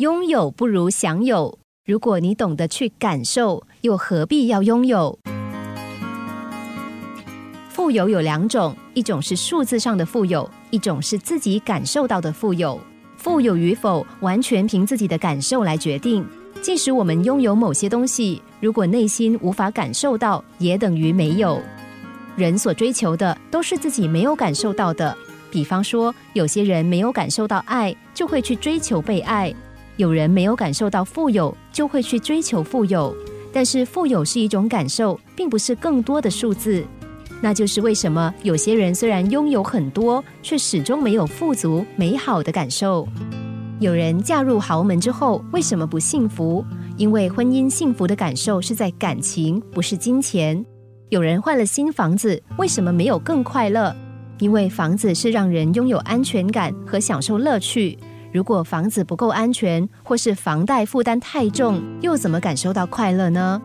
拥有不如享有。如果你懂得去感受，又何必要拥有？富有有两种，一种是数字上的富有，一种是自己感受到的富有。富有与否，完全凭自己的感受来决定。即使我们拥有某些东西，如果内心无法感受到，也等于没有。人所追求的都是自己没有感受到的。比方说，有些人没有感受到爱，就会去追求被爱。有人没有感受到富有，就会去追求富有。但是富有是一种感受，并不是更多的数字。那就是为什么有些人虽然拥有很多，却始终没有富足美好的感受。有人嫁入豪门之后，为什么不幸福？因为婚姻幸福的感受是在感情，不是金钱。有人换了新房子，为什么没有更快乐？因为房子是让人拥有安全感和享受乐趣。如果房子不够安全，或是房贷负担太重，又怎么感受到快乐呢？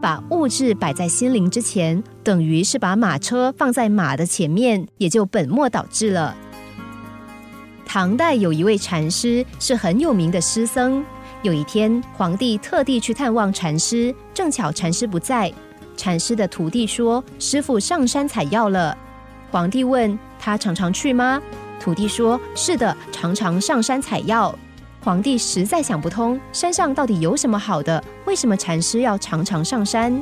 把物质摆在心灵之前，等于是把马车放在马的前面，也就本末倒置了。唐代有一位禅师是很有名的诗僧。有一天，皇帝特地去探望禅师，正巧禅师不在。禅师的徒弟说：“师傅上山采药了。”皇帝问他常常去吗？土地说：“是的，常常上山采药。”皇帝实在想不通，山上到底有什么好的？为什么禅师要常常上山？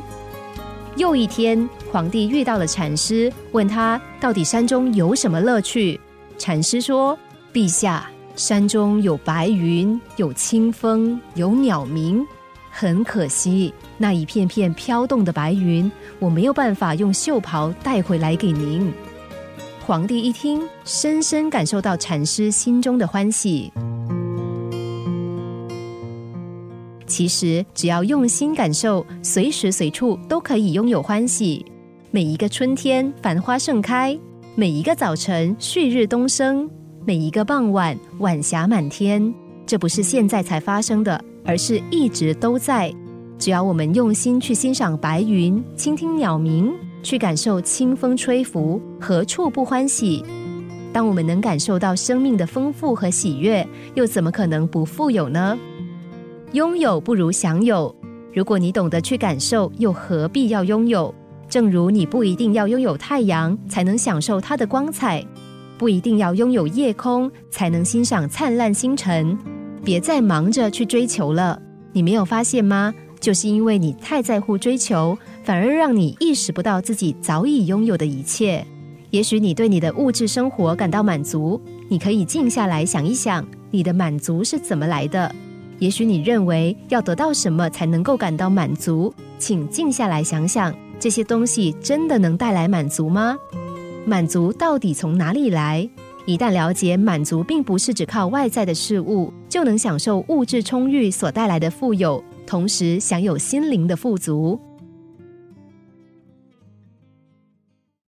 又一天，皇帝遇到了禅师，问他到底山中有什么乐趣？禅师说：“陛下，山中有白云，有清风，有鸟鸣。很可惜，那一片片飘动的白云，我没有办法用袖袍带回来给您。”皇帝一听，深深感受到禅师心中的欢喜。其实，只要用心感受，随时随处都可以拥有欢喜。每一个春天，繁花盛开；每一个早晨，旭日东升；每一个傍晚，晚霞满天。这不是现在才发生的，而是一直都在。只要我们用心去欣赏白云，倾听鸟鸣。去感受清风吹拂，何处不欢喜？当我们能感受到生命的丰富和喜悦，又怎么可能不富有呢？拥有不如享有。如果你懂得去感受，又何必要拥有？正如你不一定要拥有太阳才能享受它的光彩，不一定要拥有夜空才能欣赏灿烂星辰。别再忙着去追求了，你没有发现吗？就是因为你太在乎追求。反而让你意识不到自己早已拥有的一切。也许你对你的物质生活感到满足，你可以静下来想一想，你的满足是怎么来的。也许你认为要得到什么才能够感到满足，请静下来想想，这些东西真的能带来满足吗？满足到底从哪里来？一旦了解满足并不是只靠外在的事物就能享受物质充裕所带来的富有，同时享有心灵的富足。